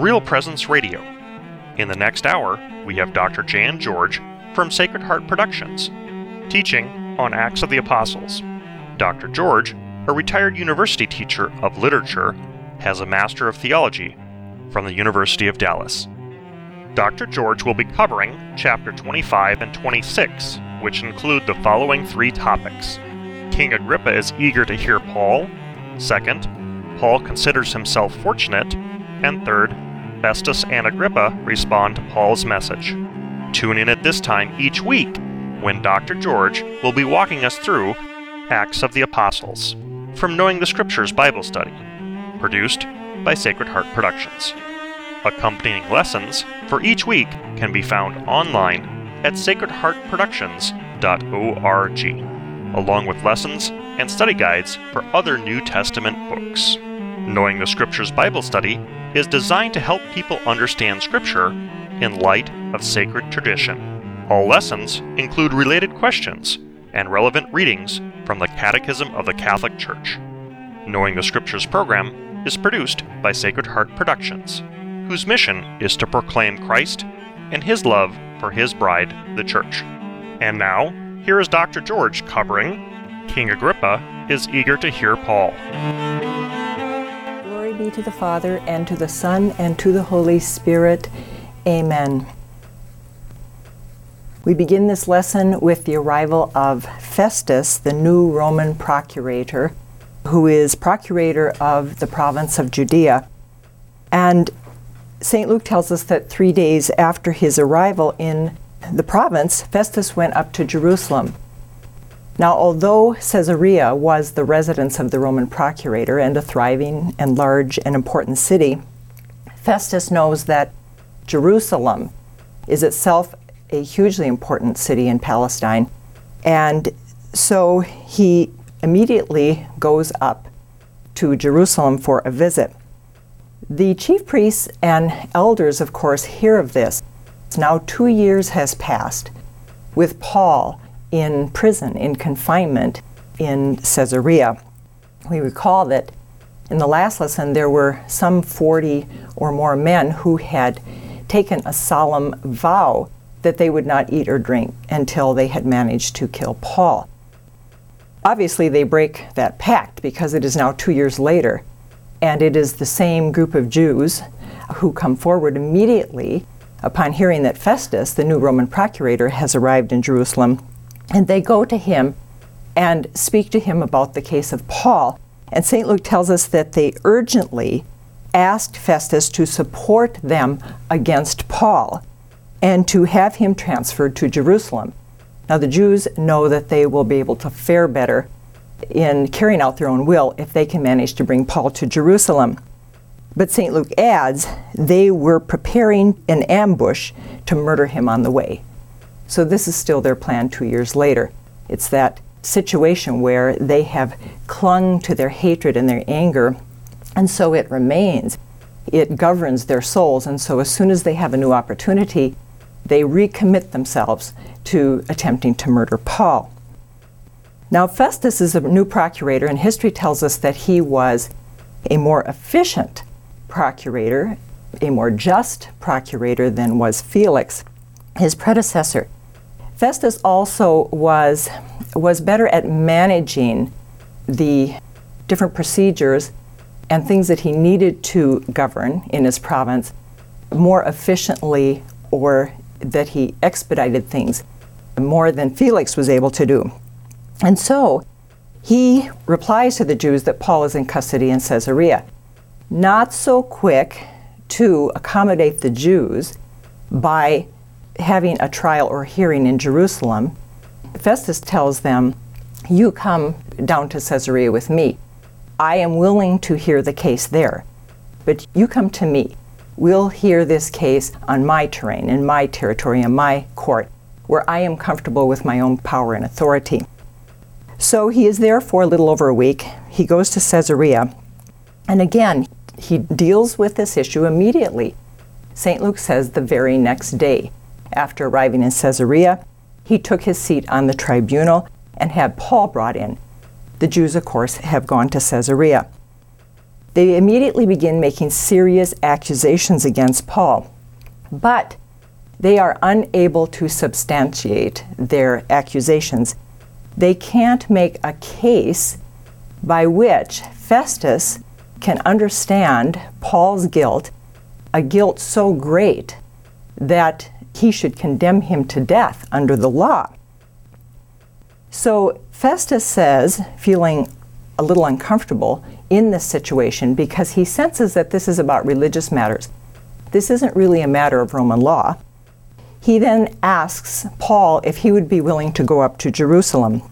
Real Presence Radio. In the next hour, we have Dr. Jan George from Sacred Heart Productions, teaching on Acts of the Apostles. Dr. George, a retired university teacher of literature, has a Master of Theology from the University of Dallas. Dr. George will be covering chapter 25 and 26, which include the following three topics. King Agrippa is eager to hear Paul. Second, Paul considers himself fortunate. And third, Festus and Agrippa respond to Paul's message. Tune in at this time each week when Dr. George will be walking us through Acts of the Apostles from Knowing the Scriptures Bible Study, produced by Sacred Heart Productions. Accompanying lessons for each week can be found online at sacredheartproductions.org, along with lessons and study guides for other New Testament books. Knowing the Scriptures Bible Study is designed to help people understand Scripture in light of sacred tradition. All lessons include related questions and relevant readings from the Catechism of the Catholic Church. Knowing the Scriptures program is produced by Sacred Heart Productions, whose mission is to proclaim Christ and His love for His bride, the Church. And now, here is Dr. George covering King Agrippa is eager to hear Paul. Be to the Father, and to the Son, and to the Holy Spirit. Amen. We begin this lesson with the arrival of Festus, the new Roman procurator, who is procurator of the province of Judea. And St. Luke tells us that three days after his arrival in the province, Festus went up to Jerusalem. Now, although Caesarea was the residence of the Roman procurator and a thriving and large and important city, Festus knows that Jerusalem is itself a hugely important city in Palestine. And so he immediately goes up to Jerusalem for a visit. The chief priests and elders, of course, hear of this. Now, two years has passed with Paul in prison, in confinement in Caesarea. We recall that in the last lesson there were some 40 or more men who had taken a solemn vow that they would not eat or drink until they had managed to kill Paul. Obviously, they break that pact because it is now two years later, and it is the same group of Jews who come forward immediately upon hearing that Festus, the new Roman procurator, has arrived in Jerusalem, and they go to him and speak to him about the case of Paul. And St. Luke tells us that they urgently asked Festus to support them against Paul and to have him transferred to Jerusalem. Now, the Jews know that they will be able to fare better in carrying out their own will if they can manage to bring Paul to Jerusalem. But St. Luke adds they were preparing an ambush to murder him on the way. So, this is still their plan two years later. It's that situation where they have clung to their hatred and their anger, and so it remains. It governs their souls, and so as soon as they have a new opportunity, they recommit themselves to attempting to murder Paul. Now, Festus is a new procurator, and history tells us that he was a more efficient procurator, a more just procurator than was Felix, his predecessor. Festus also was, was better at managing the different procedures and things that he needed to govern in his province more efficiently or that he expedited things more than Felix was able to do. And so he replies to the Jews that Paul is in custody in Caesarea. Not so quick to accommodate the Jews by having a trial or hearing in Jerusalem. Festus tells them, You come down to Caesarea with me. I am willing to hear the case there, but you come to me we'll hear this case on my terrain, in my territory, in my court, where I am comfortable with my own power and authority. So he is there for a little over a week. He goes to Caesarea. And again, he deals with this issue immediately. St. Luke says the very next day, after arriving in Caesarea, he took his seat on the tribunal and had Paul brought in. The Jews, of course, have gone to Caesarea. they immediately begin making serious accusations against Paul. But they are unable to substantiate their accusations. They can't make a case by which Festus can understand Paul's guilt, a guilt so great that he should condemn him to death under the law. So Festus says, feeling a little uncomfortable in this situation because he senses that this is about religious matters. This isn't really a matter of Roman law. He then asks Paul if he would be willing to go up to Jerusalem.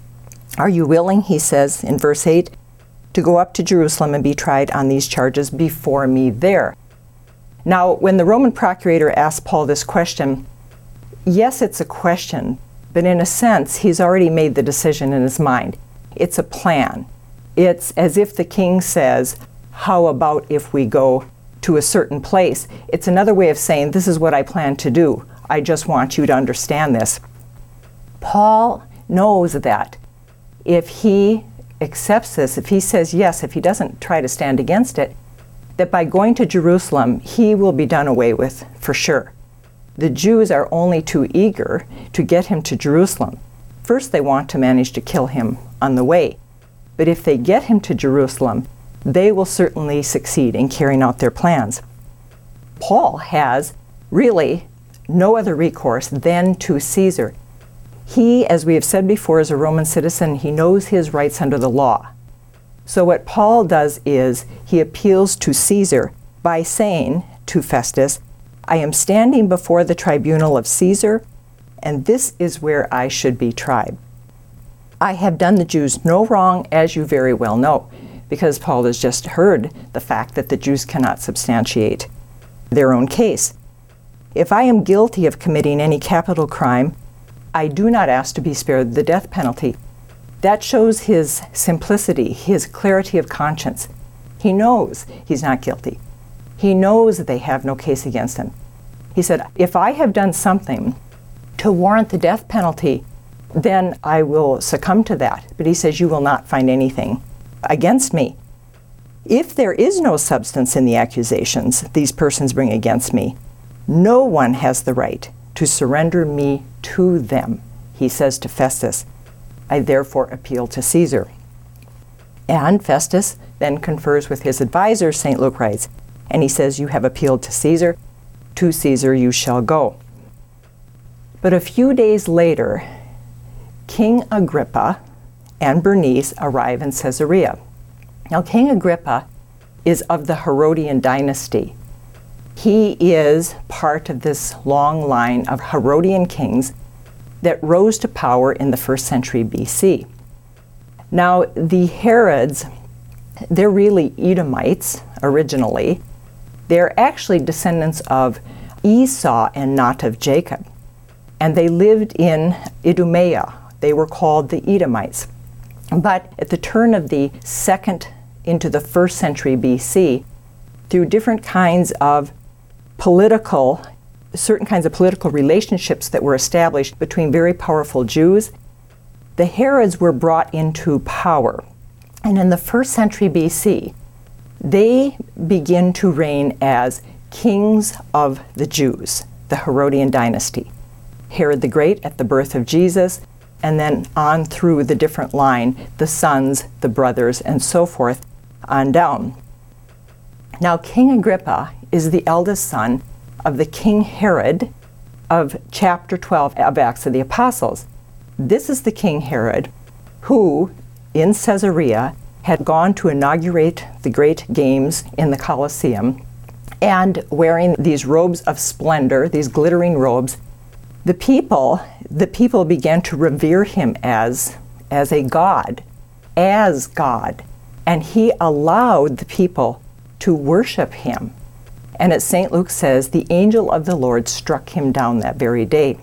Are you willing, he says in verse 8, to go up to Jerusalem and be tried on these charges before me there? Now, when the Roman procurator asked Paul this question, yes, it's a question, but in a sense, he's already made the decision in his mind. It's a plan. It's as if the king says, How about if we go to a certain place? It's another way of saying, This is what I plan to do. I just want you to understand this. Paul knows that if he accepts this, if he says yes, if he doesn't try to stand against it, that by going to Jerusalem, he will be done away with for sure. The Jews are only too eager to get him to Jerusalem. First, they want to manage to kill him on the way. But if they get him to Jerusalem, they will certainly succeed in carrying out their plans. Paul has really no other recourse than to Caesar. He, as we have said before, is a Roman citizen. He knows his rights under the law. So, what Paul does is he appeals to Caesar by saying to Festus, I am standing before the tribunal of Caesar, and this is where I should be tried. I have done the Jews no wrong, as you very well know, because Paul has just heard the fact that the Jews cannot substantiate their own case. If I am guilty of committing any capital crime, I do not ask to be spared the death penalty. That shows his simplicity, his clarity of conscience. He knows he's not guilty. He knows that they have no case against him. He said, If I have done something to warrant the death penalty, then I will succumb to that. But he says, You will not find anything against me. If there is no substance in the accusations these persons bring against me, no one has the right to surrender me to them, he says to Festus. I therefore appeal to Caesar. And Festus then confers with his advisor, St. Luke writes, and he says, You have appealed to Caesar, to Caesar you shall go. But a few days later, King Agrippa and Bernice arrive in Caesarea. Now, King Agrippa is of the Herodian dynasty. He is part of this long line of Herodian kings that rose to power in the first century BC. Now, the Herods, they're really Edomites originally. They're actually descendants of Esau and not of Jacob. And they lived in Idumea. They were called the Edomites. But at the turn of the second into the first century BC, through different kinds of political certain kinds of political relationships that were established between very powerful Jews, the Herods were brought into power. And in the first century BC, they begin to reign as kings of the Jews, the Herodian dynasty. Herod the Great at the birth of Jesus, and then on through the different line, the sons, the brothers, and so forth, on down. Now, King Agrippa is the eldest son of the King Herod of chapter 12 of Acts of the Apostles. This is the King Herod who, in Caesarea, had gone to inaugurate the great games in the Colosseum and wearing these robes of splendor, these glittering robes, the people, the people began to revere him as, as a god, as God. And he allowed the people to worship him. And as St. Luke says, the angel of the Lord struck him down that very day.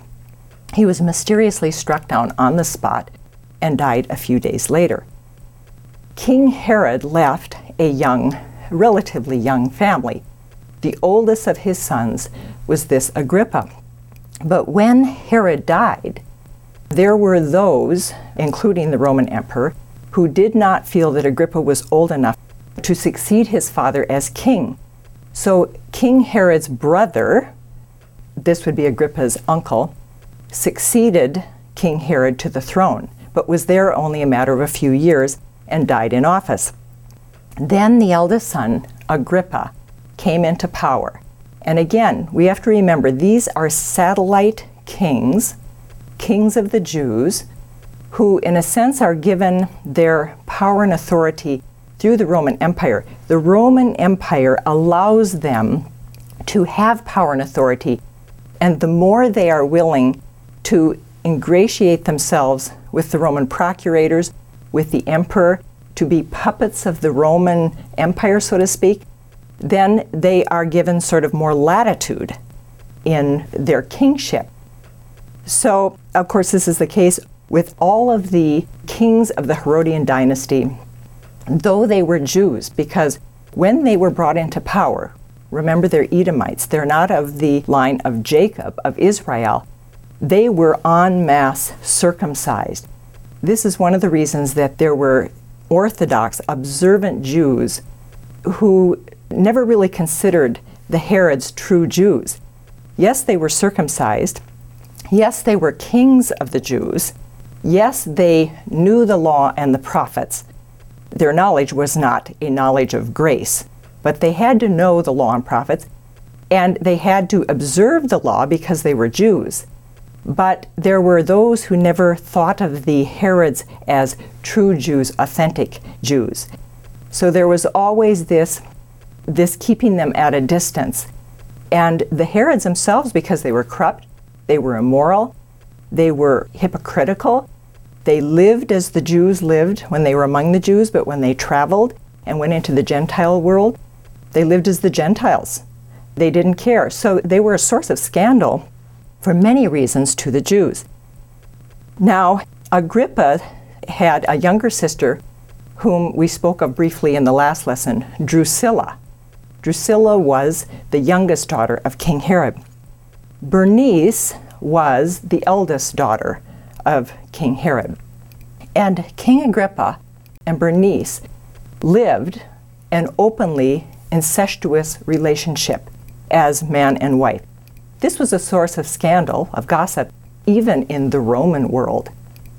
He was mysteriously struck down on the spot and died a few days later. King Herod left a young, relatively young family. The oldest of his sons was this Agrippa. But when Herod died, there were those, including the Roman emperor, who did not feel that Agrippa was old enough to succeed his father as king. So King Herod's brother, this would be Agrippa's uncle, succeeded King Herod to the throne, but was there only a matter of a few years and died in office. Then the eldest son, Agrippa, came into power. And again, we have to remember these are satellite kings, kings of the Jews, who, in a sense, are given their power and authority through the Roman Empire. The Roman Empire allows them to have power and authority, and the more they are willing to ingratiate themselves with the Roman procurators, with the emperor, to be puppets of the Roman Empire, so to speak, then they are given sort of more latitude in their kingship. So, of course, this is the case with all of the kings of the Herodian dynasty, though they were Jews, because when they were brought into power, remember they're Edomites, they're not of the line of Jacob, of Israel, they were en masse circumcised. This is one of the reasons that there were Orthodox, observant Jews who never really considered the Herods true Jews. Yes, they were circumcised. Yes, they were kings of the Jews. Yes, they knew the law and the prophets. Their knowledge was not a knowledge of grace, but they had to know the law and prophets, and they had to observe the law because they were Jews. But there were those who never thought of the Herods as true Jews, authentic Jews. So there was always this this keeping them at a distance. And the Herods themselves, because they were corrupt, they were immoral, they were hypocritical, they lived as the Jews lived when they were among the Jews, but when they traveled and went into the Gentile world, they lived as the Gentiles. They didn't care. So they were a source of scandal for many reasons to the Jews. Now, Agrippa had a younger sister whom we spoke of briefly in the last lesson, Drusilla. Drusilla was the youngest daughter of King Herod. Bernice was the eldest daughter of King Herod. And King Agrippa and Bernice lived an openly incestuous relationship as man and wife. This was a source of scandal, of gossip, even in the Roman world.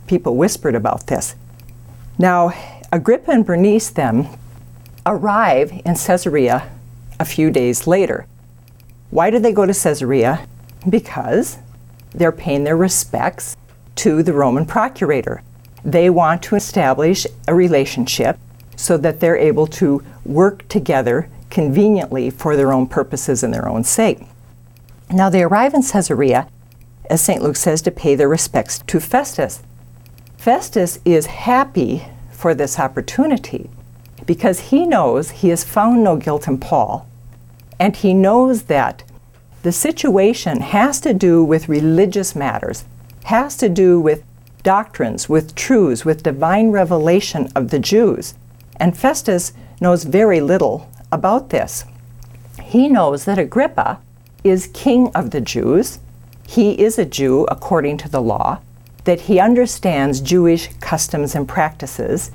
People whispered about this. Now, Agrippa and Bernice then arrive in Caesarea a few days later. Why did they go to Caesarea? Because they're paying their respects to the Roman procurator. They want to establish a relationship so that they're able to work together conveniently for their own purposes and their own sake. Now they arrive in Caesarea, as St. Luke says, to pay their respects to Festus. Festus is happy for this opportunity because he knows he has found no guilt in Paul, and he knows that the situation has to do with religious matters, has to do with doctrines, with truths, with divine revelation of the Jews. And Festus knows very little about this. He knows that Agrippa is king of the Jews. He is a Jew according to the law, that he understands Jewish customs and practices,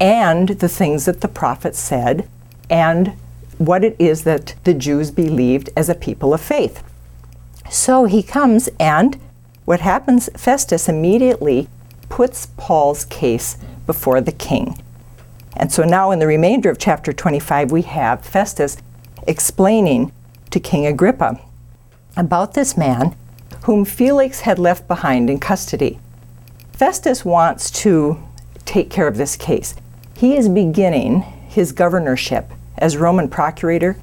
and the things that the prophet said, and what it is that the Jews believed as a people of faith. So he comes, and what happens, Festus immediately puts Paul's case before the king. And so now, in the remainder of chapter 25, we have Festus explaining to King Agrippa about this man whom Felix had left behind in custody. Festus wants to take care of this case. He is beginning his governorship as Roman procurator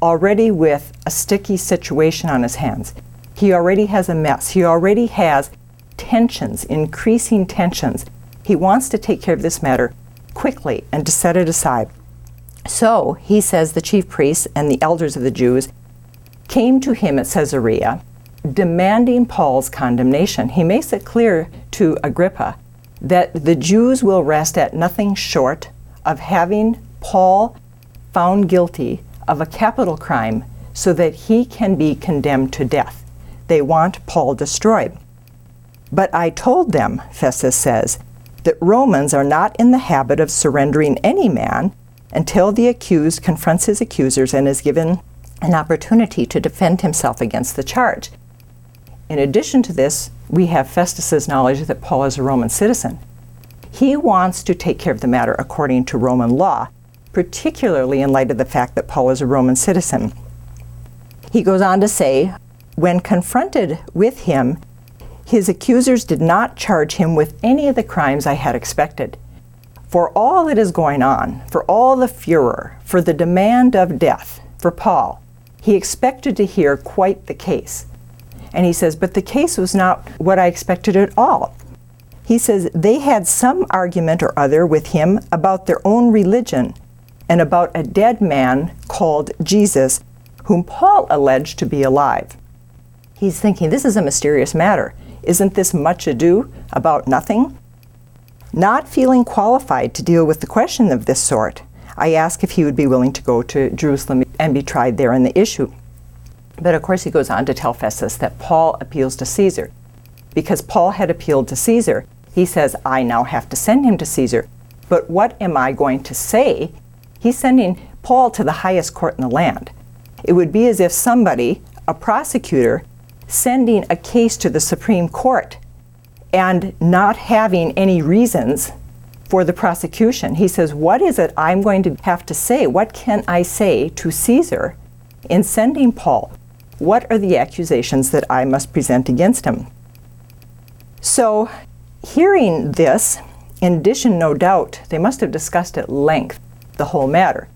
already with a sticky situation on his hands. He already has a mess. He already has tensions, increasing tensions. He wants to take care of this matter quickly and to set it aside. So he says the chief priests and the elders of the Jews came to him at Caesarea demanding Paul's condemnation. He makes it clear to Agrippa that the Jews will rest at nothing short of having Paul found guilty of a capital crime so that he can be condemned to death. They want Paul destroyed. But I told them, Festus says, that Romans are not in the habit of surrendering any man until the accused confronts his accusers and is given an opportunity to defend himself against the charge. In addition to this, we have Festus's knowledge that Paul is a Roman citizen. He wants to take care of the matter according to Roman law, particularly in light of the fact that Paul is a Roman citizen. He goes on to say, when confronted with him, his accusers did not charge him with any of the crimes I had expected. For all that is going on, for all the furor, for the demand of death, for Paul, he expected to hear quite the case. And he says, but the case was not what I expected at all. He says they had some argument or other with him about their own religion and about a dead man called Jesus, whom Paul alleged to be alive. He's thinking, this is a mysterious matter. Isn't this much ado about nothing? Not feeling qualified to deal with the question of this sort, I asked if he would be willing to go to Jerusalem and be tried there in the issue. But of course, he goes on to tell Festus that Paul appeals to Caesar. Because Paul had appealed to Caesar, he says, I now have to send him to Caesar. But what am I going to say? He's sending Paul to the highest court in the land. It would be as if somebody, a prosecutor, sending a case to the Supreme Court and not having any reasons for the prosecution. He says, What is it I'm going to have to say? What can I say to Caesar in sending Paul? What are the accusations that I must present against him? So, hearing this, in addition, no doubt, they must have discussed at length the whole matter.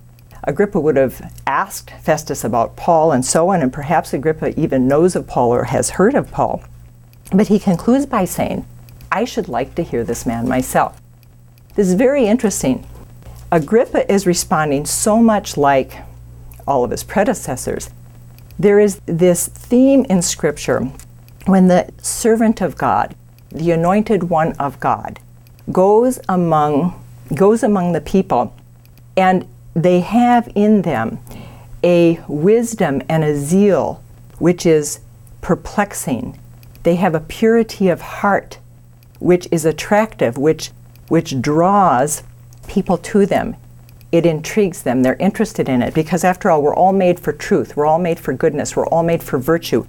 Agrippa would have asked Festus about Paul and so on, and perhaps Agrippa even knows of Paul or has heard of Paul. But he concludes by saying, I should like to hear this man myself. This is very interesting. Agrippa is responding so much like all of his predecessors. There is this theme in Scripture when the servant of God, the anointed one of God, goes among goes among the people and they have in them a wisdom and a zeal which is perplexing. They have a purity of heart which is attractive, which which draws people to them. It intrigues them. They're interested in it because, after all, we're all made for truth. We're all made for goodness. We're all made for virtue.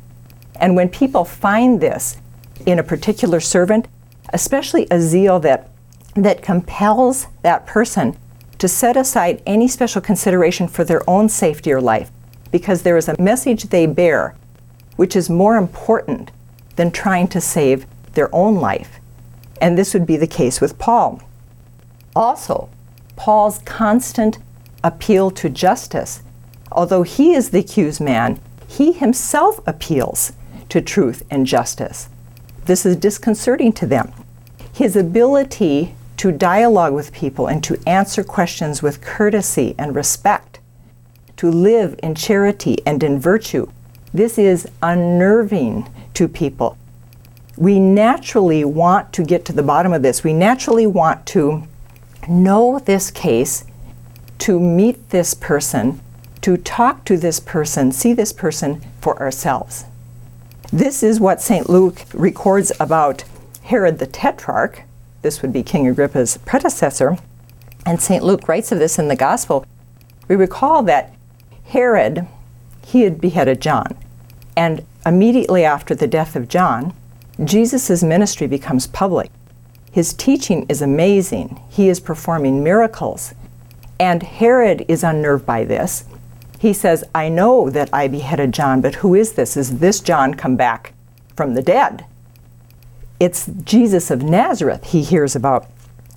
And when people find this in a particular servant, especially a zeal that, that compels that person to set aside any special consideration for their own safety or life, because there is a message they bear which is more important than trying to save their own life. And this would be the case with Paul. Also, Paul's constant appeal to justice. Although he is the accused man, he himself appeals to truth and justice. This is disconcerting to them. His ability to dialogue with people and to answer questions with courtesy and respect, to live in charity and in virtue, this is unnerving to people we naturally want to get to the bottom of this. We naturally want to know this case, to meet this person, to talk to this person, see this person for ourselves. This is what St. Luke records about Herod the Tetrarch. This would be King Agrippa's predecessor. And St. Luke writes of this in the Gospel. We recall that Herod, he had beheaded John. And immediately after the death of John, Jesus' ministry becomes public. His teaching is amazing. He is performing miracles. And Herod is unnerved by this. He says, I know that I beheaded John, but who is this? Is this John come back from the dead? It's Jesus of Nazareth he hears about.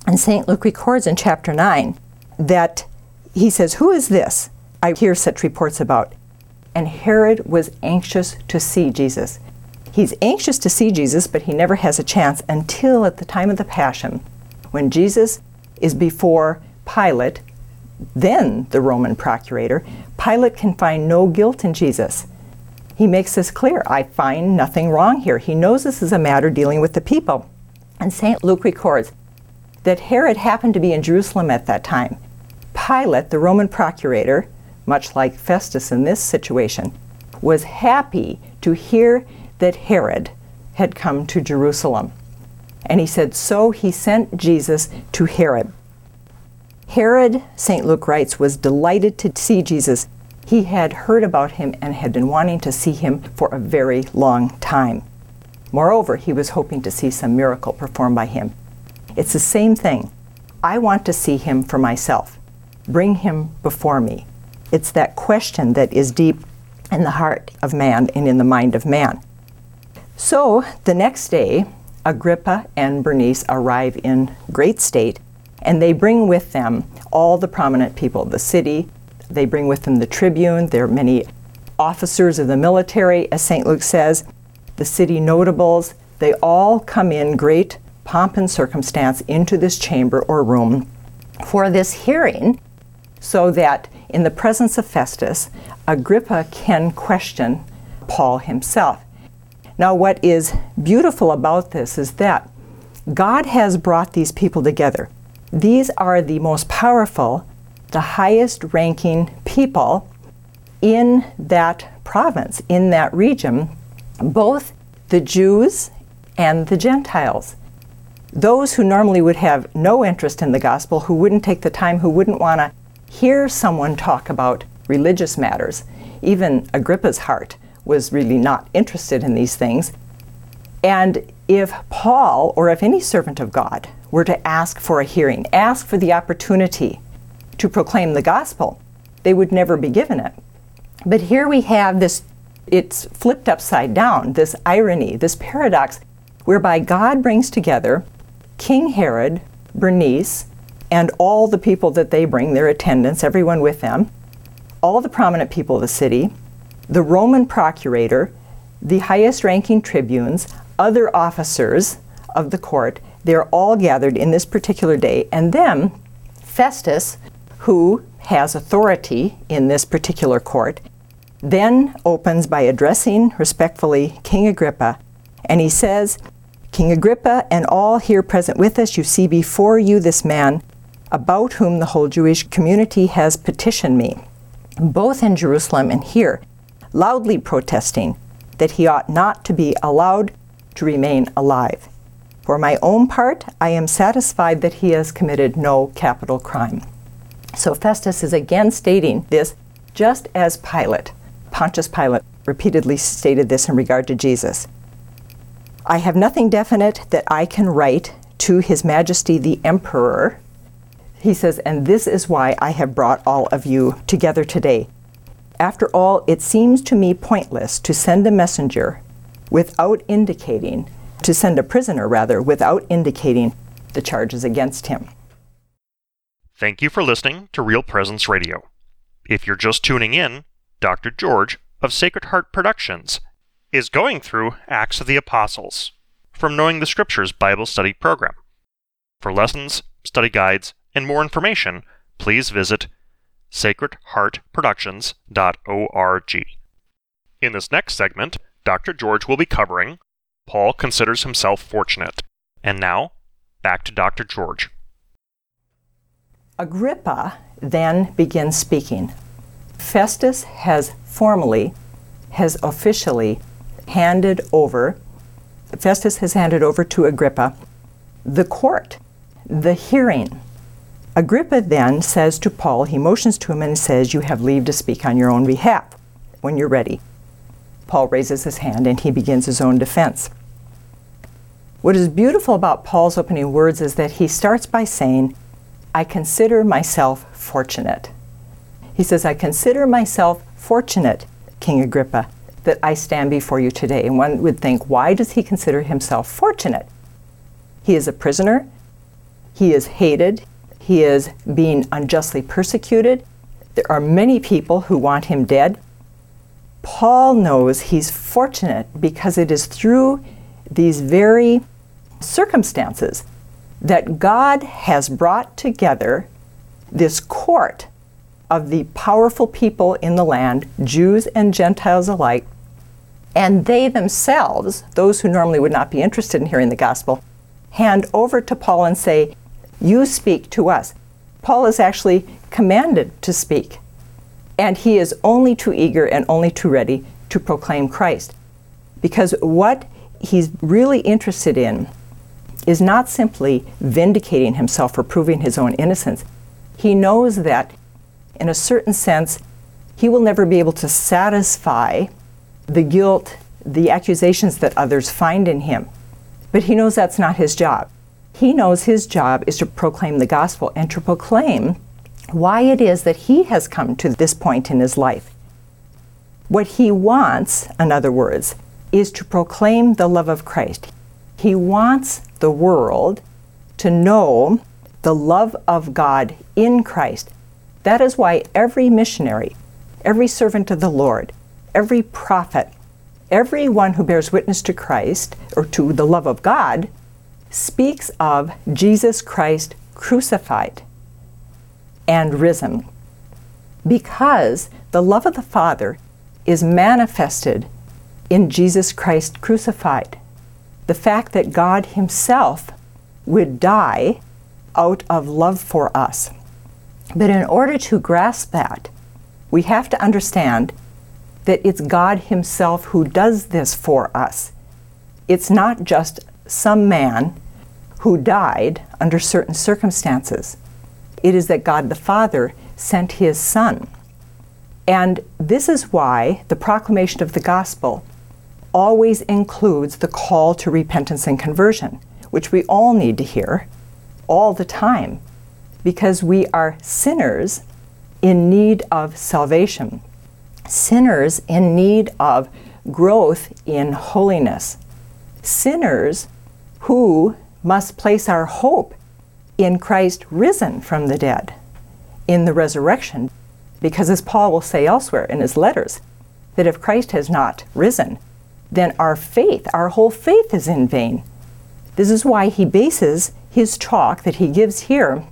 And St. Luke records in chapter 9 that he says, Who is this? I hear such reports about. And Herod was anxious to see Jesus. He's anxious to see Jesus, but he never has a chance until at the time of the Passion, when Jesus is before Pilate, then the Roman procurator. Pilate can find no guilt in Jesus. He makes this clear I find nothing wrong here. He knows this is a matter dealing with the people. And St. Luke records that Herod happened to be in Jerusalem at that time. Pilate, the Roman procurator, much like Festus in this situation, was happy to hear that Herod had come to Jerusalem. And he said, So he sent Jesus to Herod. Herod, St. Luke writes, was delighted to see Jesus. He had heard about him and had been wanting to see him for a very long time. Moreover, he was hoping to see some miracle performed by him. It's the same thing. I want to see him for myself. Bring him before me. It's that question that is deep in the heart of man and in the mind of man. So the next day, Agrippa and Bernice arrive in great state, and they bring with them all the prominent people of the city. They bring with them the tribune. There are many officers of the military, as St. Luke says, the city notables. They all come in great pomp and circumstance into this chamber or room for this hearing so that in the presence of Festus, Agrippa can question Paul himself. Now, what is beautiful about this is that God has brought these people together. These are the most powerful, the highest ranking people in that province, in that region, both the Jews and the Gentiles. Those who normally would have no interest in the gospel, who wouldn't take the time, who wouldn't want to hear someone talk about religious matters. Even Agrippa's heart was really not interested in these things. And if Paul, or if any servant of God, were to ask for a hearing, ask for the opportunity to proclaim the gospel, they would never be given it. But here we have this, it's flipped upside down, this irony, this paradox, whereby God brings together King Herod, Bernice, and all the people that they bring, their attendants, everyone with them, all the prominent people of the city, the Roman procurator, the highest ranking tribunes, other officers of the court, they're all gathered in this particular day. And then Festus, who has authority in this particular court, then opens by addressing respectfully King Agrippa. And he says, King Agrippa and all here present with us, you see before you this man about whom the whole Jewish community has petitioned me, both in Jerusalem and here, loudly protesting that he ought not to be allowed to remain alive. For my own part, I am satisfied that he has committed no capital crime. So Festus is again stating this just as Pilate, Pontius Pilate, repeatedly stated this in regard to Jesus. I have nothing definite that I can write to His Majesty the Emperor he says, And this is why I have brought all of you together today. After all, it seems to me pointless to send a messenger without indicating, to send a prisoner rather, without indicating the charges against him. Thank you for listening to Real Presence Radio. If you're just tuning in, Dr. George of Sacred Heart Productions is going through Acts of the Apostles from Knowing the Scriptures Bible Study Program. For lessons, study guides, and more information, please visit sacredheartproductions.org. In this next segment, Dr. George will be covering Paul considers himself fortunate. And now, back to Dr. George. Agrippa then begins speaking. Festus has formally, has officially handed over, Festus has handed over to Agrippa the court, the hearing Agrippa then says to Paul, he motions to him and says, You have leave to speak on your own behalf when you're ready. Paul raises his hand and he begins his own defense. What is beautiful about Paul's opening words is that he starts by saying, I consider myself fortunate. He says, I consider myself fortunate, King Agrippa, that I stand before you today. And one would think, why does he consider himself fortunate? He is a prisoner, he is hated, he is being unjustly persecuted. There are many people who want him dead. Paul knows he's fortunate because it is through these very circumstances that God has brought together this court of the powerful people in the land, Jews and Gentiles alike, and they themselves, those who normally would not be interested in hearing the gospel, hand over to Paul and say, you speak to us. Paul is actually commanded to speak, and he is only too eager and only too ready to proclaim Christ. Because what he's really interested in is not simply vindicating himself or proving his own innocence, He knows that, in a certain sense, he will never be able to satisfy the guilt, the accusations that others find in him. But he knows that's not his job. He knows his job is to proclaim the gospel and to proclaim why it is that he has come to this point in his life. What he wants, in other words, is to proclaim the love of Christ. He wants the world to know the love of God in Christ. That is why every missionary, every servant of the Lord, every prophet, everyone who bears witness to Christ or to the love of God speaks of Jesus Christ crucified and risen. Because the love of the Father is manifested in Jesus Christ crucified. The fact that God Himself would die out of love for us. But in order to grasp that, we have to understand that it's God Himself who does this for us. It's not just some man who died under certain circumstances. It is that God the Father sent His Son. And this is why the proclamation of the gospel always includes the call to repentance and conversion, which we all need to hear all the time because we are sinners in need of salvation, sinners in need of growth in holiness, sinners who must place our hope in Christ risen from the dead, in the resurrection. Because as Paul will say elsewhere in his letters, that if Christ has not risen, then our faith, our whole faith is in vain. This is why he bases his talk that he gives here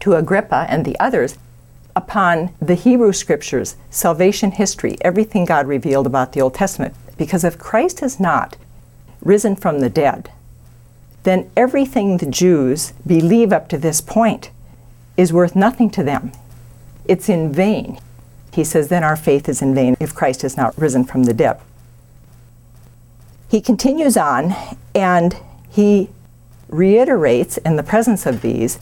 to Agrippa and the others upon the Hebrew scriptures, salvation history, everything God revealed about the Old Testament. Because if Christ has not risen from the dead, then everything the Jews believe up to this point is worth nothing to them. It's in vain. He says, then our faith is in vain if Christ has not risen from the dead. He continues on and he reiterates in the presence of these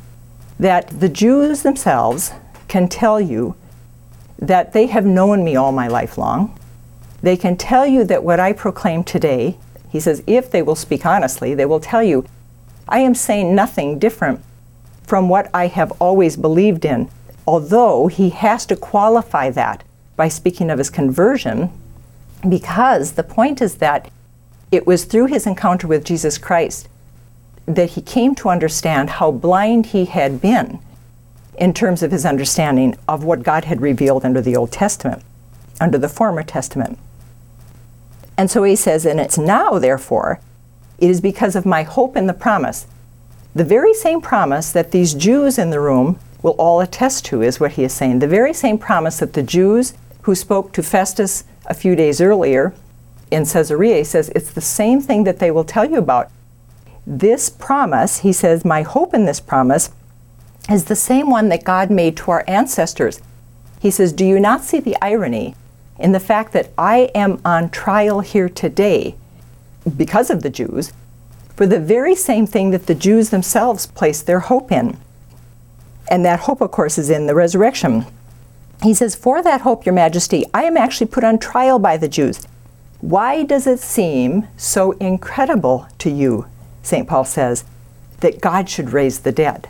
that the Jews themselves can tell you that they have known me all my life long. They can tell you that what I proclaim today, he says, if they will speak honestly, they will tell you, I am saying nothing different from what I have always believed in, although he has to qualify that by speaking of his conversion, because the point is that it was through his encounter with Jesus Christ that he came to understand how blind he had been in terms of his understanding of what God had revealed under the Old Testament, under the former Testament. And so he says, and it's now, therefore, it is because of my hope in the promise. The very same promise that these Jews in the room will all attest to is what he is saying. The very same promise that the Jews who spoke to Festus a few days earlier in Caesarea says it's the same thing that they will tell you about. This promise, he says, my hope in this promise is the same one that God made to our ancestors. He says, Do you not see the irony in the fact that I am on trial here today because of the Jews for the very same thing that the Jews themselves placed their hope in? And that hope, of course, is in the resurrection. He says, For that hope, Your Majesty, I am actually put on trial by the Jews. Why does it seem so incredible to you, St. Paul says, that God should raise the dead?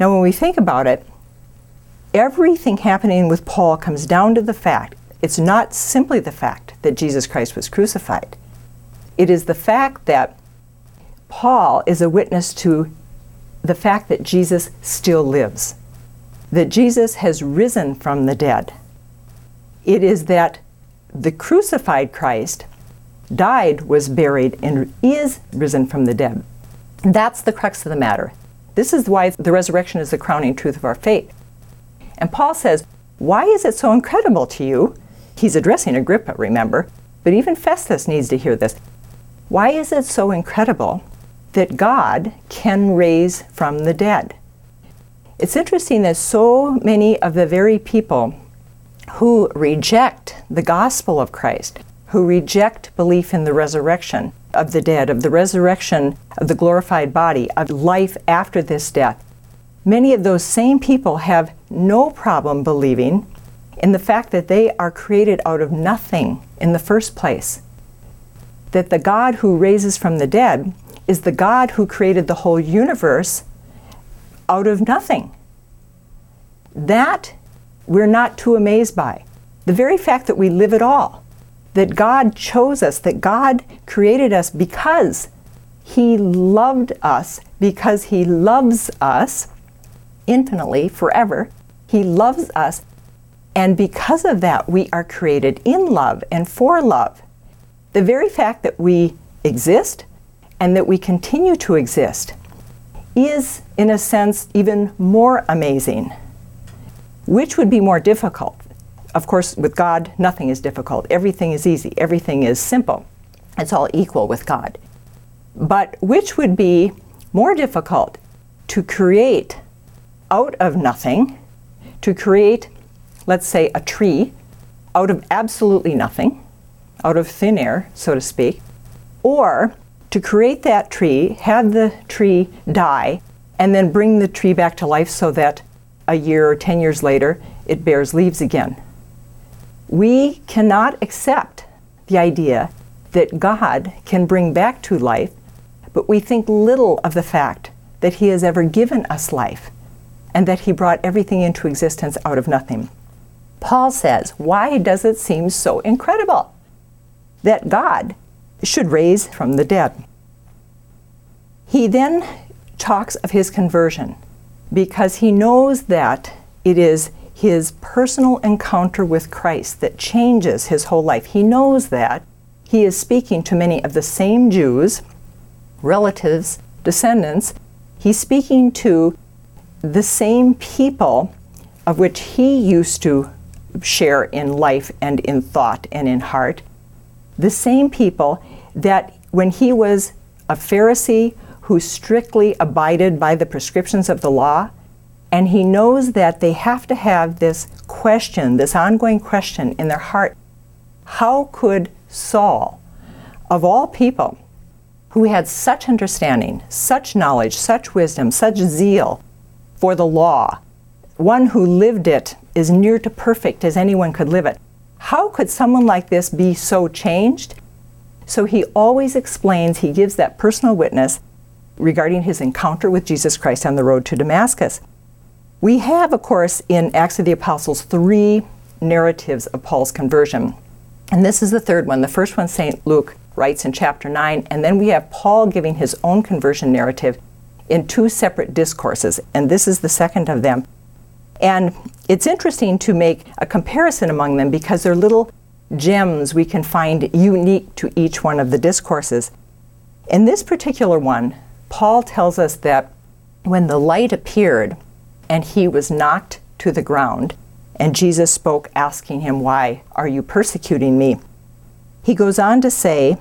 Now, when we think about it, everything happening with Paul comes down to the fact it's not simply the fact that Jesus Christ was crucified, it is the fact that Paul is a witness to the fact that Jesus still lives, that Jesus has risen from the dead. It is that the crucified Christ died, was buried, and is risen from the dead. That's the crux of the matter. This is why the resurrection is the crowning truth of our faith. And Paul says, Why is it so incredible to you? He's addressing Agrippa, remember, but even Festus needs to hear this. Why is it so incredible that God can raise from the dead? It's interesting that so many of the very people who reject the gospel of Christ, who reject belief in the resurrection of the dead, of the resurrection of the glorified body, of life after this death, many of those same people have no problem believing in the fact that they are created out of nothing in the first place. That the God who raises from the dead is the God who created the whole universe out of nothing. That we're not too amazed by. The very fact that we live at all, that God chose us, that God created us because He loved us, because He loves us infinitely, forever. He loves us, and because of that, we are created in love and for love. The very fact that we exist and that we continue to exist is, in a sense, even more amazing. Which would be more difficult? Of course, with God, nothing is difficult. Everything is easy. Everything is simple. It's all equal with God. But which would be more difficult to create out of nothing, to create, let's say, a tree out of absolutely nothing, out of thin air, so to speak, or to create that tree, have the tree die, and then bring the tree back to life so that a year or 10 years later it bears leaves again. We cannot accept the idea that God can bring back to life, but we think little of the fact that He has ever given us life and that he brought everything into existence out of nothing. Paul says, Why does it seem so incredible that God should raise from the dead? He then talks of his conversion because he knows that it is his personal encounter with Christ that changes his whole life. He knows that he is speaking to many of the same Jews, relatives, descendants. He's speaking to the same people of which he used to share in life and in thought and in heart, the same people that when he was a Pharisee who strictly abided by the prescriptions of the law, and he knows that they have to have this question, this ongoing question in their heart how could Saul, of all people, who had such understanding, such knowledge, such wisdom, such zeal, for the law, one who lived it as near to perfect as anyone could live it. How could someone like this be so changed? So he always explains, he gives that personal witness regarding his encounter with Jesus Christ on the road to Damascus. We have, of course, in Acts of the Apostles, three narratives of Paul's conversion. And this is the third one. The first one, St. Luke writes in chapter 9, and then we have Paul giving his own conversion narrative in two separate discourses, and this is the second of them. And it's interesting to make a comparison among them because they're little gems we can find unique to each one of the discourses. In this particular one, Paul tells us that when the light appeared and he was knocked to the ground, and Jesus spoke, asking him, Why are you persecuting me? He goes on to say,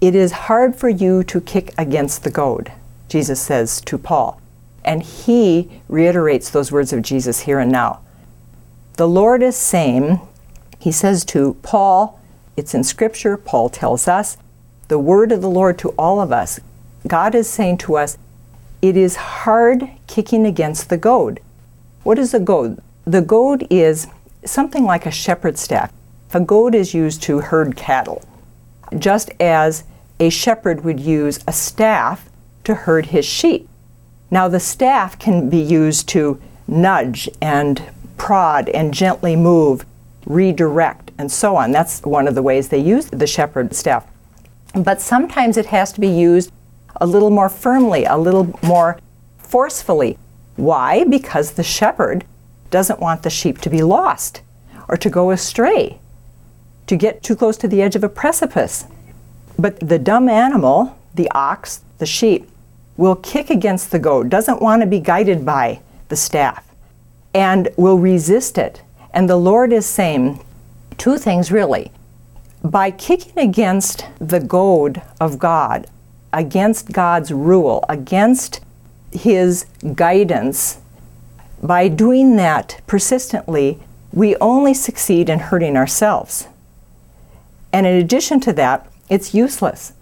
It is hard for you to kick against the goad. Jesus says to Paul. And he reiterates those words of Jesus here and now. The Lord is saying, he says to Paul, it's in Scripture, Paul tells us, the word of the Lord to all of us. God is saying to us, it is hard kicking against the goad. What is a goad? The goad is something like a shepherd's staff. A goad is used to herd cattle, just as a shepherd would use a staff to herd his sheep. Now, the staff can be used to nudge and prod and gently move, redirect, and so on. That's one of the ways they use the shepherd staff. But sometimes it has to be used a little more firmly, a little more forcefully. Why? Because the shepherd doesn't want the sheep to be lost or to go astray, to get too close to the edge of a precipice. But the dumb animal, the ox, the sheep, will kick against the goad, doesn't want to be guided by the staff, and will resist it. And the Lord is saying two things really. By kicking against the goad of God, against God's rule, against His guidance, by doing that persistently, we only succeed in hurting ourselves. And in addition to that, it's useless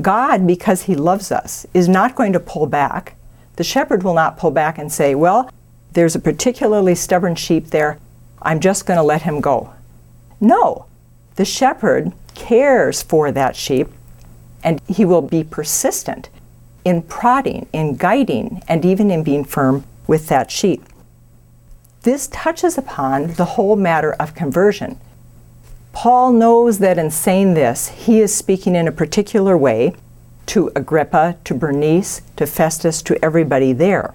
God, because He loves us, is not going to pull back. The shepherd will not pull back and say, Well, there's a particularly stubborn sheep there. I'm just going to let him go. No, the shepherd cares for that sheep and he will be persistent in prodding, in guiding, and even in being firm with that sheep. This touches upon the whole matter of conversion. Paul knows that in saying this, he is speaking in a particular way to Agrippa, to Bernice, to Festus, to everybody there.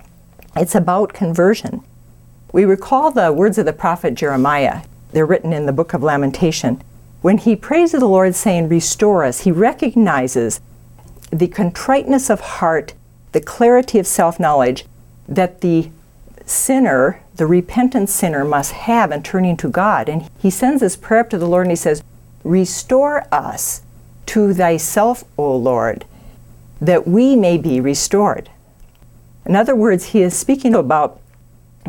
It's about conversion. We recall the words of the prophet Jeremiah. They're written in the book of Lamentation. When he prays to the Lord, saying, Restore us, he recognizes the contriteness of heart, the clarity of self knowledge that the sinner, the repentant sinner, must have in turning to God. And he sends this prayer up to the Lord and he says, Restore us to thyself, O Lord, that we may be restored. In other words, he is speaking about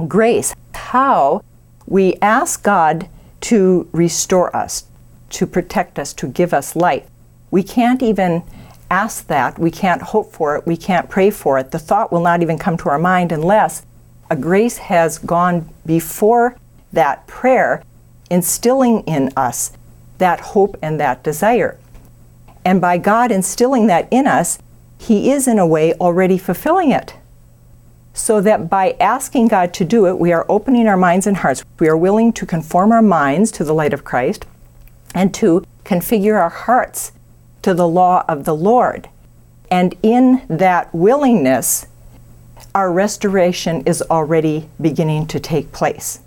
grace, how we ask God to restore us, to protect us, to give us life. We can't even ask that, we can't hope for it, we can't pray for it. The thought will not even come to our mind unless a grace has gone before that prayer, instilling in us that hope and that desire. And by God instilling that in us, He is in a way already fulfilling it. So that by asking God to do it, we are opening our minds and hearts. We are willing to conform our minds to the light of Christ and to configure our hearts to the law of the Lord. And in that willingness, our restoration is already beginning to take place.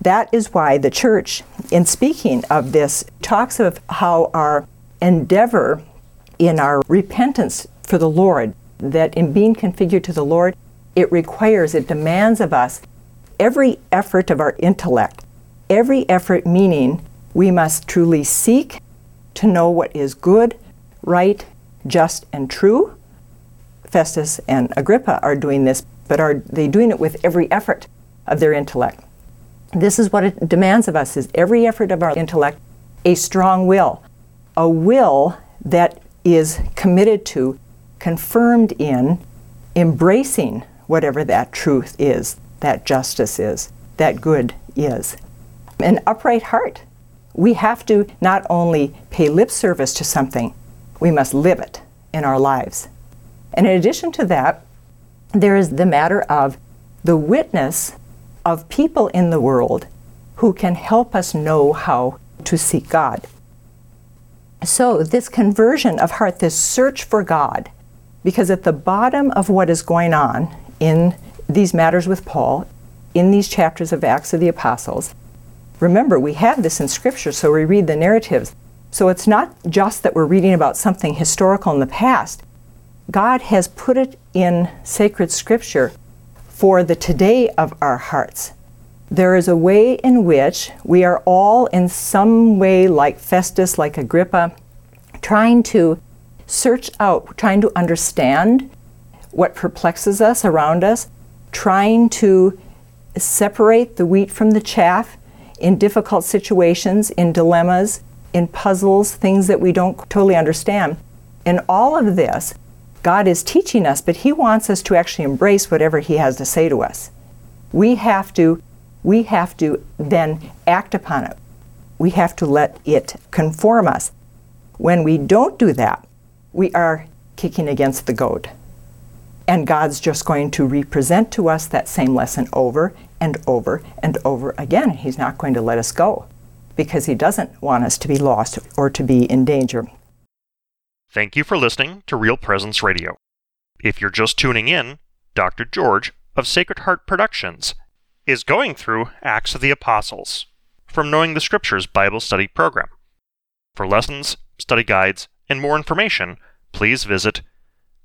That is why the church, in speaking of this, talks of how our endeavor in our repentance for the Lord, that in being configured to the Lord, it requires, it demands of us every effort of our intellect, every effort meaning we must truly seek to know what is good, right, just, and true, Festus and Agrippa are doing this, but are they doing it with every effort of their intellect? This is what it demands of us is every effort of our intellect, a strong will, a will that is committed to, confirmed in, embracing whatever that truth is, that justice is, that good is. An upright heart. We have to not only pay lip service to something, we must live it in our lives. And in addition to that, there is the matter of the witness of people in the world who can help us know how to seek God. So, this conversion of heart, this search for God, because at the bottom of what is going on in these matters with Paul, in these chapters of Acts of the Apostles, remember, we have this in Scripture, so we read the narratives. So, it's not just that we're reading about something historical in the past, God has put it in sacred scripture for the today of our hearts. There is a way in which we are all, in some way, like Festus, like Agrippa, trying to search out, trying to understand what perplexes us around us, trying to separate the wheat from the chaff in difficult situations, in dilemmas, in puzzles, things that we don't totally understand. In all of this, God is teaching us, but He wants us to actually embrace whatever He has to say to us. We have to, we have to then act upon it. We have to let it conform us. When we don't do that, we are kicking against the goad. And God's just going to represent to us that same lesson over and over and over again. He's not going to let us go because He doesn't want us to be lost or to be in danger. Thank you for listening to Real Presence Radio. If you're just tuning in, Dr. George of Sacred Heart Productions is going through Acts of the Apostles from Knowing the Scriptures Bible Study Program. For lessons, study guides, and more information, please visit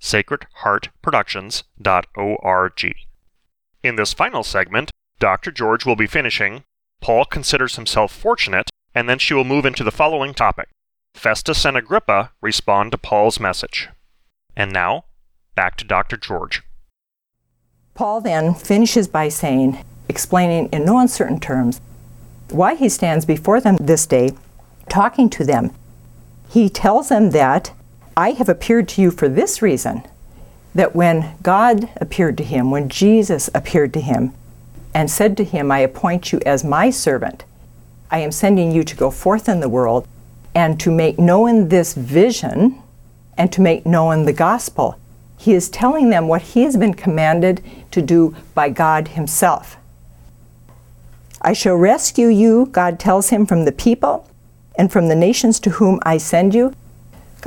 sacredheartproductions.org. In this final segment, Dr. George will be finishing Paul considers himself fortunate, and then she will move into the following topic Festus and Agrippa respond to Paul's message. And now, back to Dr. George. Paul then finishes by saying, explaining in no uncertain terms, why he stands before them this day, talking to them. He tells them that I have appeared to you for this reason that when God appeared to him, when Jesus appeared to him, and said to him, I appoint you as my servant. I am sending you to go forth in the world and to make known this vision and to make known the gospel. He is telling them what he has been commanded to do by God himself. I shall rescue you, God tells him, from the people and from the nations to whom I send you.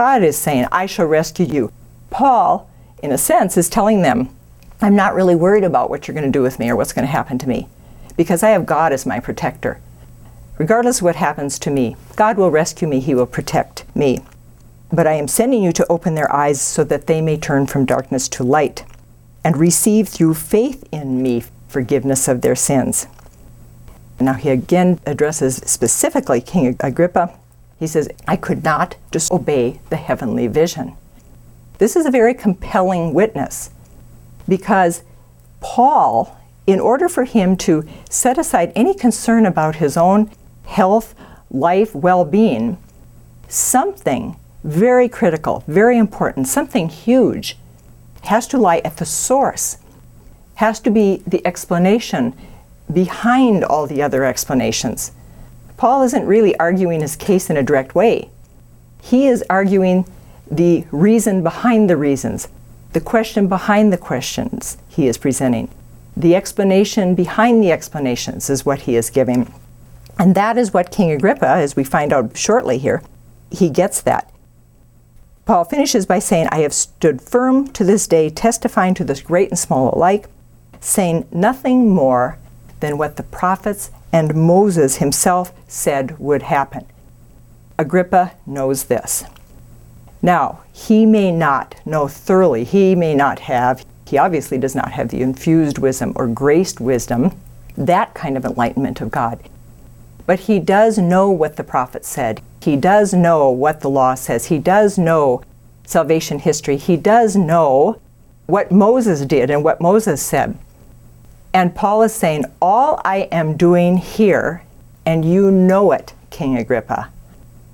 God is saying, I shall rescue you. Paul, in a sense, is telling them, I'm not really worried about what you're going to do with me or what's going to happen to me because I have God as my protector. Regardless of what happens to me, God will rescue me, He will protect me. But I am sending you to open their eyes so that they may turn from darkness to light and receive through faith in me forgiveness of their sins. Now, he again addresses specifically King Agrippa. He says, I could not disobey the heavenly vision. This is a very compelling witness because Paul, in order for him to set aside any concern about his own health, life, well being, something very critical, very important, something huge has to lie at the source, has to be the explanation behind all the other explanations. Paul isn't really arguing his case in a direct way. He is arguing the reason behind the reasons, the question behind the questions he is presenting. The explanation behind the explanations is what he is giving. And that is what King Agrippa, as we find out shortly here, he gets that. Paul finishes by saying, I have stood firm to this day, testifying to this great and small alike, saying nothing more than what the prophets and Moses himself said would happen. Agrippa knows this. Now, he may not know thoroughly, he may not have, he obviously does not have the infused wisdom or graced wisdom, that kind of enlightenment of God. But he does know what the prophet said. He does know what the law says. He does know salvation history. He does know what Moses did and what Moses said. And Paul is saying, All I am doing here, and you know it, King Agrippa,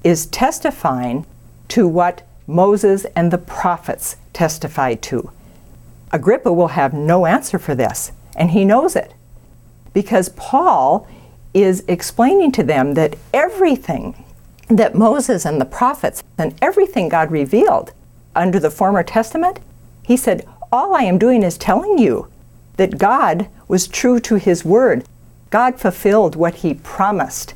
is testifying to what Moses and the prophets testified to. Agrippa will have no answer for this, and he knows it. Because Paul is explaining to them that everything that Moses and the prophets and everything God revealed under the former testament, he said, All I am doing is telling you that God was true to his word. God fulfilled what he promised.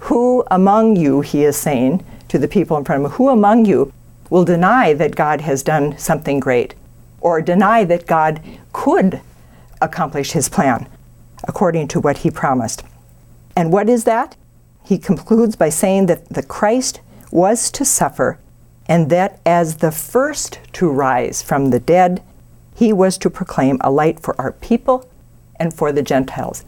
Who among you, he is saying to the people in front of him, who among you will deny that God has done something great or deny that God could accomplish his plan according to what he promised? And what is that? He concludes by saying that the Christ was to suffer and that as the first to rise from the dead, he was to proclaim a light for our people and for the Gentiles.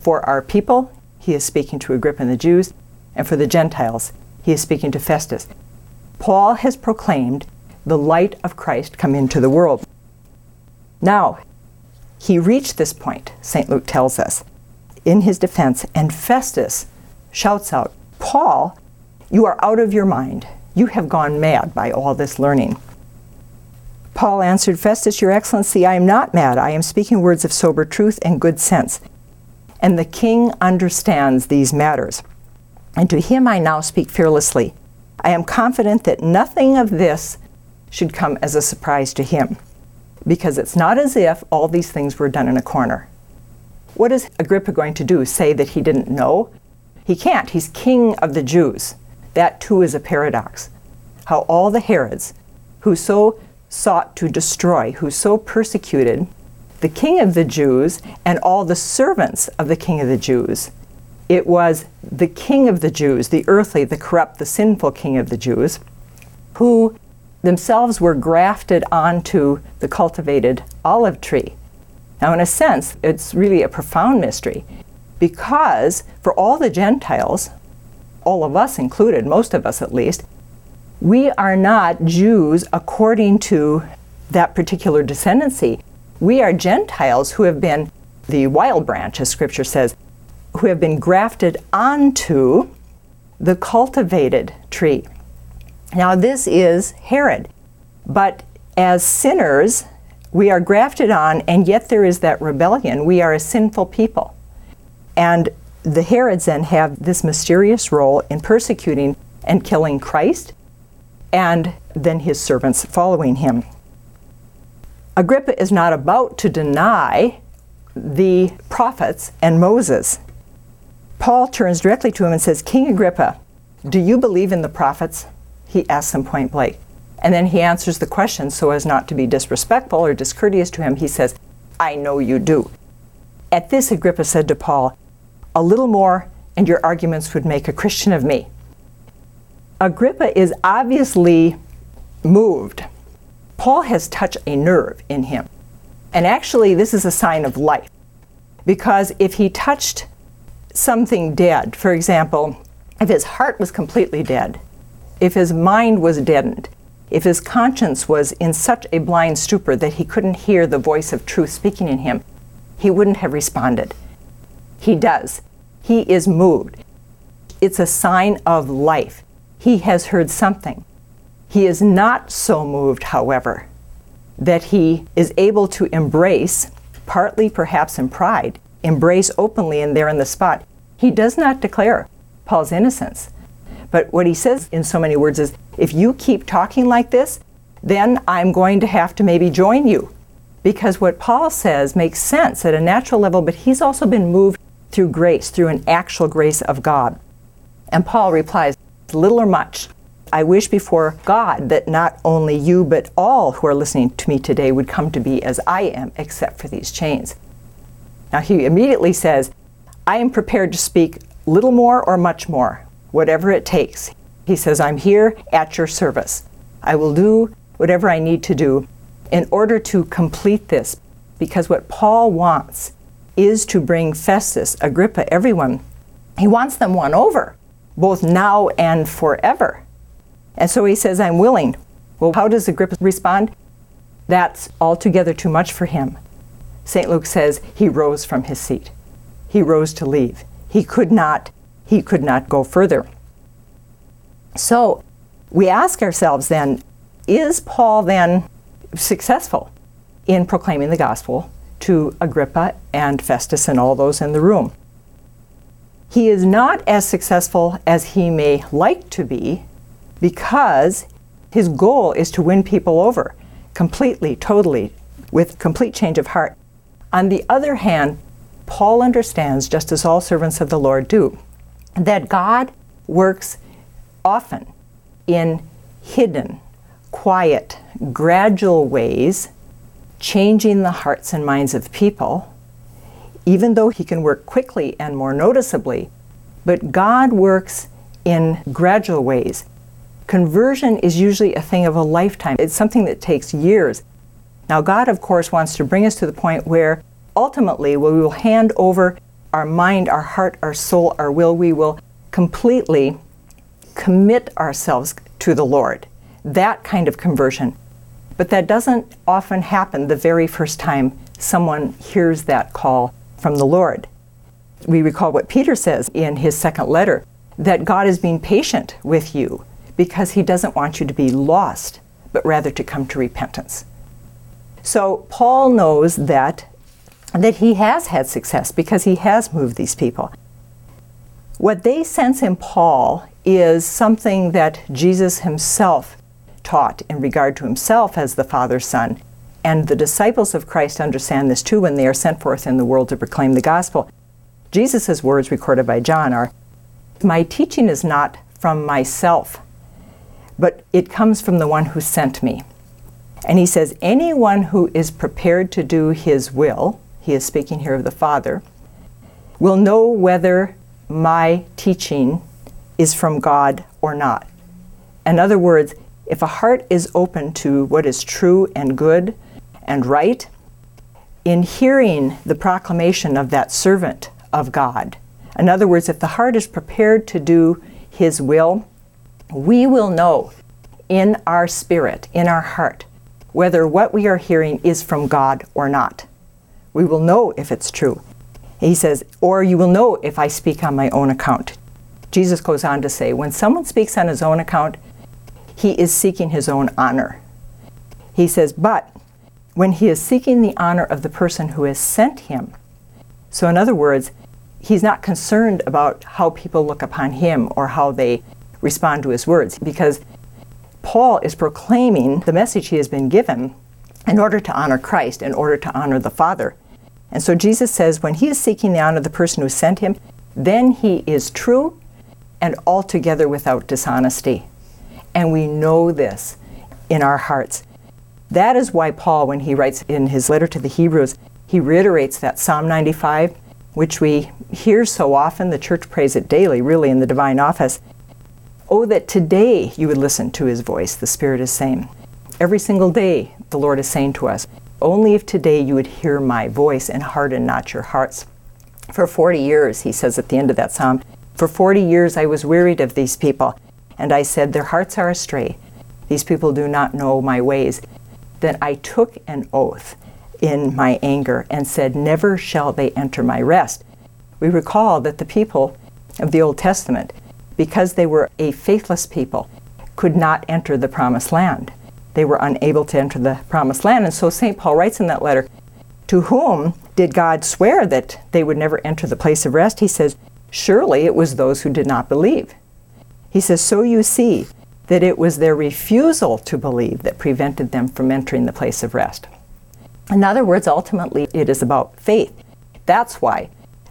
For our people, he is speaking to Agrippa and the Jews, and for the Gentiles, he is speaking to Festus. Paul has proclaimed the light of Christ come into the world. Now, he reached this point, St. Luke tells us, in his defense, and Festus shouts out, Paul, you are out of your mind. You have gone mad by all this learning. Paul answered, Festus, Your Excellency, I am not mad. I am speaking words of sober truth and good sense. And the king understands these matters. And to him I now speak fearlessly. I am confident that nothing of this should come as a surprise to him, because it's not as if all these things were done in a corner. What is Agrippa going to do? Say that he didn't know? He can't. He's king of the Jews. That too is a paradox. How all the Herods, who so sought to destroy, who so persecuted the king of the Jews and all the servants of the king of the Jews. It was the king of the Jews, the earthly, the corrupt, the sinful king of the Jews, who themselves were grafted onto the cultivated olive tree. Now, in a sense, it's really a profound mystery because for all the Gentiles, all of us included, most of us at least, we are not Jews according to that particular descendancy. We are Gentiles who have been the wild branch, as scripture says, who have been grafted onto the cultivated tree. Now, this is Herod, but as sinners, We are grafted on, and yet there is that rebellion. We are a sinful people. And the Herods then have this mysterious role in persecuting and killing Christ, and then his servants following him. Agrippa is not about to deny the prophets and Moses. Paul turns directly to him and says, King Agrippa, do you believe in the prophets? He asks him point blank. And then he answers the question so as not to be disrespectful or discourteous to him. He says, I know you do. At this, Agrippa said to Paul, A little more, and your arguments would make a Christian of me. Agrippa is obviously moved. Paul has touched a nerve in him. And actually, this is a sign of life. Because if he touched something dead, for example, if his heart was completely dead, if his mind was deadened, if his conscience was in such a blind stupor that he couldn't hear the voice of truth speaking in him, he wouldn't have responded. He does. He is moved. It's a sign of life. He has heard something. He is not so moved, however, that he is able to embrace, partly perhaps in pride, embrace openly and there in the spot. He does not declare Paul's innocence. But what he says in so many words is if you keep talking like this, then I'm going to have to maybe join you. Because what Paul says makes sense at a natural level, but he's also been moved through grace, through an actual grace of God. And Paul replies, little or much, I wish before God that not only you, but all who are listening to me today would come to be as I am, except for these chains. Now he immediately says, I am prepared to speak little more or much more, whatever it takes. He says, I'm here at your service. I will do whatever I need to do in order to complete this, because what Paul wants is to bring Festus, Agrippa, everyone, he wants them won over, both now and forever. And so he says, I'm willing. Well, how does Agrippa respond? That's altogether too much for him. St. Luke says he rose from his seat. He rose to leave. He could not he could not go further. So we ask ourselves then, is Paul then successful in proclaiming the gospel to Agrippa and Festus and all those in the room? He is not as successful as he may like to be because his goal is to win people over completely, totally, with complete change of heart. On the other hand, Paul understands, just as all servants of the Lord do, that God works often in hidden, quiet, gradual ways, changing the hearts and minds of people, even though He can work quickly and more noticeably. But God works in gradual ways. Conversion is usually a thing of a lifetime, it's something that takes years. Now, God, of course, wants to bring us to the point where ultimately we will hand over our mind, our heart, our soul, our will, we will completely commit ourselves to the Lord. That kind of conversion. But that doesn't often happen the very first time someone hears that call from the Lord. We recall what Peter says in his second letter that God is being patient with you because he doesn't want you to be lost, but rather to come to repentance. So Paul knows that that he has had success because he has moved these people. What they sense in Paul is something that Jesus himself taught in regard to himself as the Father's Son. And the disciples of Christ understand this too when they are sent forth in the world to proclaim the gospel. Jesus' words recorded by John are My teaching is not from myself, but it comes from the one who sent me. And he says, Anyone who is prepared to do his will, he is speaking here of the Father, will know whether my teaching is from God or not. In other words, if a heart is open to what is true and good and right, in hearing the proclamation of that servant of God, in other words, if the heart is prepared to do His will, we will know in our spirit, in our heart, whether what we are hearing is from God or not. We will know if it's true. He says, or you will know if I speak on my own account. Jesus goes on to say, when someone speaks on his own account, he is seeking his own honor. He says, but when he is seeking the honor of the person who has sent him. So, in other words, he's not concerned about how people look upon him or how they respond to his words because Paul is proclaiming the message he has been given in order to honor Christ, in order to honor the Father. And so Jesus says when he is seeking the honor of the person who sent him, then he is true and altogether without dishonesty. And we know this in our hearts. That is why Paul, when he writes in his letter to the Hebrews, he reiterates that Psalm 95, which we hear so often. The church prays it daily, really, in the divine office. Oh, that today you would listen to his voice, the Spirit is saying. Every single day, the Lord is saying to us, Only if today you would hear my voice and harden not your hearts. For 40 years, he says at the end of that psalm, for 40 years I was wearied of these people, and I said, Their hearts are astray. These people do not know my ways. Then I took an oath in my anger and said, Never shall they enter my rest. We recall that the people of the Old Testament, because they were a faithless people, could not enter the promised land. They were unable to enter the promised land. And so St. Paul writes in that letter, To whom did God swear that they would never enter the place of rest? He says, Surely it was those who did not believe. He says, So you see that it was their refusal to believe that prevented them from entering the place of rest. In other words, ultimately, it is about faith. That's why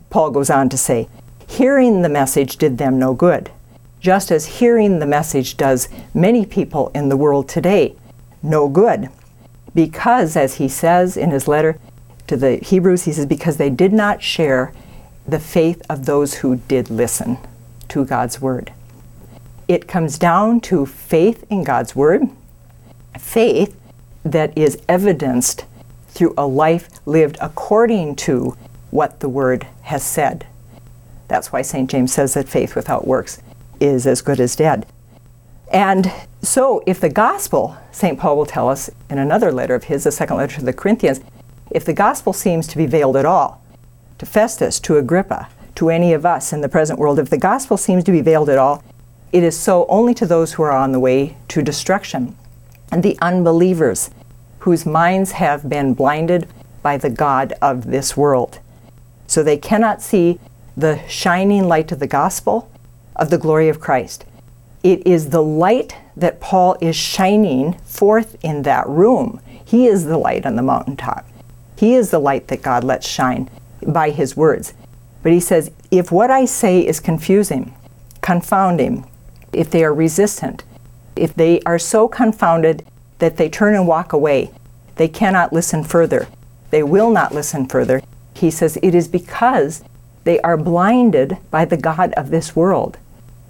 Paul goes on to say, hearing the message did them no good, just as hearing the message does many people in the world today no good. Because, as he says in his letter to the Hebrews, he says, because they did not share the faith of those who did listen to God's word. It comes down to faith in God's word, faith that is evidenced through a life lived according to what the Word has said. That's why St. James says that faith without works is as good as dead. And so, if the gospel, St. Paul will tell us in another letter of his, the second letter to the Corinthians, if the gospel seems to be veiled at all, to Festus, to Agrippa, to any of us in the present world, if the gospel seems to be veiled at all, it is so only to those who are on the way to destruction and the unbelievers whose minds have been blinded by the God of this world. So they cannot see the shining light of the gospel of the glory of Christ. It is the light that Paul is shining forth in that room. He is the light on the mountaintop. He is the light that God lets shine by his words. But he says, if what I say is confusing, confounding, if they are resistant, if they are so confounded that they turn and walk away. They cannot listen further. They will not listen further. He says it is because they are blinded by the God of this world.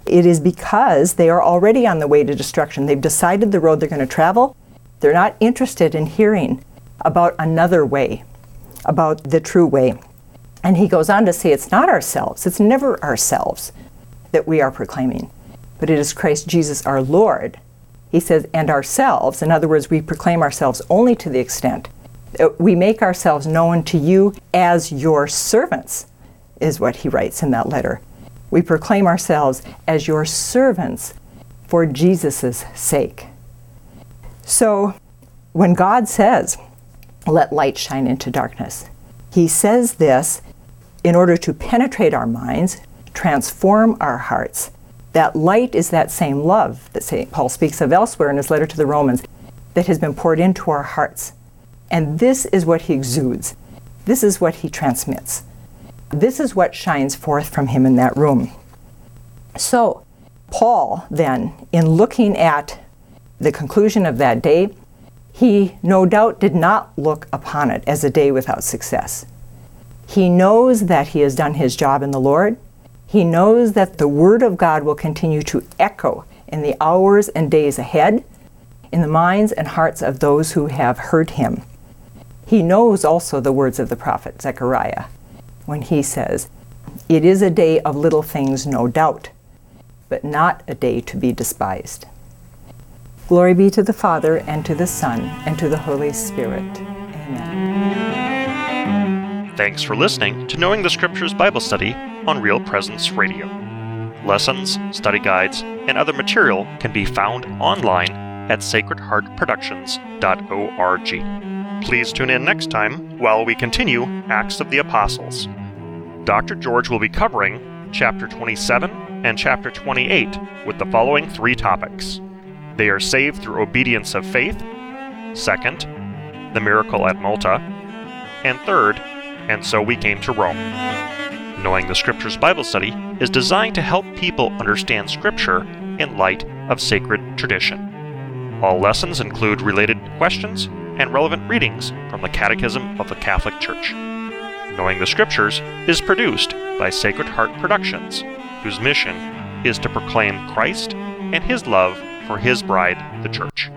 It is because they are already on the way to destruction. They've decided the road they're going to travel. They're not interested in hearing about another way, about the true way. And he goes on to say it's not ourselves, it's never ourselves that we are proclaiming, but it is Christ Jesus our Lord he says, and ourselves, in other words, we proclaim ourselves only to the extent that we make ourselves known to you as your servants, is what he writes in that letter. We proclaim ourselves as your servants for Jesus' sake. So, when God says, let light shine into darkness, he says this in order to penetrate our minds, transform our hearts, that light is that same love that St. Paul speaks of elsewhere in his letter to the Romans that has been poured into our hearts. And this is what he exudes. This is what he transmits. This is what shines forth from him in that room. So, Paul, then, in looking at the conclusion of that day, he no doubt did not look upon it as a day without success. He knows that he has done his job in the Lord. He knows that the Word of God will continue to echo in the hours and days ahead in the minds and hearts of those who have heard him. He knows also the words of the prophet Zechariah when he says, It is a day of little things, no doubt, but not a day to be despised. Glory be to the Father, and to the Son, and to the Holy Spirit. Amen. Thanks for listening to Knowing the Scriptures Bible Study on Real Presence Radio. Lessons, study guides, and other material can be found online at sacredheartproductions.org. Please tune in next time while we continue Acts of the Apostles. Dr. George will be covering chapter 27 and chapter 28 with the following three topics. They are saved through obedience of faith, second, the miracle at Malta, and third, and so we came to Rome. Knowing the Scriptures Bible Study is designed to help people understand Scripture in light of sacred tradition. All lessons include related questions and relevant readings from the Catechism of the Catholic Church. Knowing the Scriptures is produced by Sacred Heart Productions, whose mission is to proclaim Christ and His love for His bride, the Church.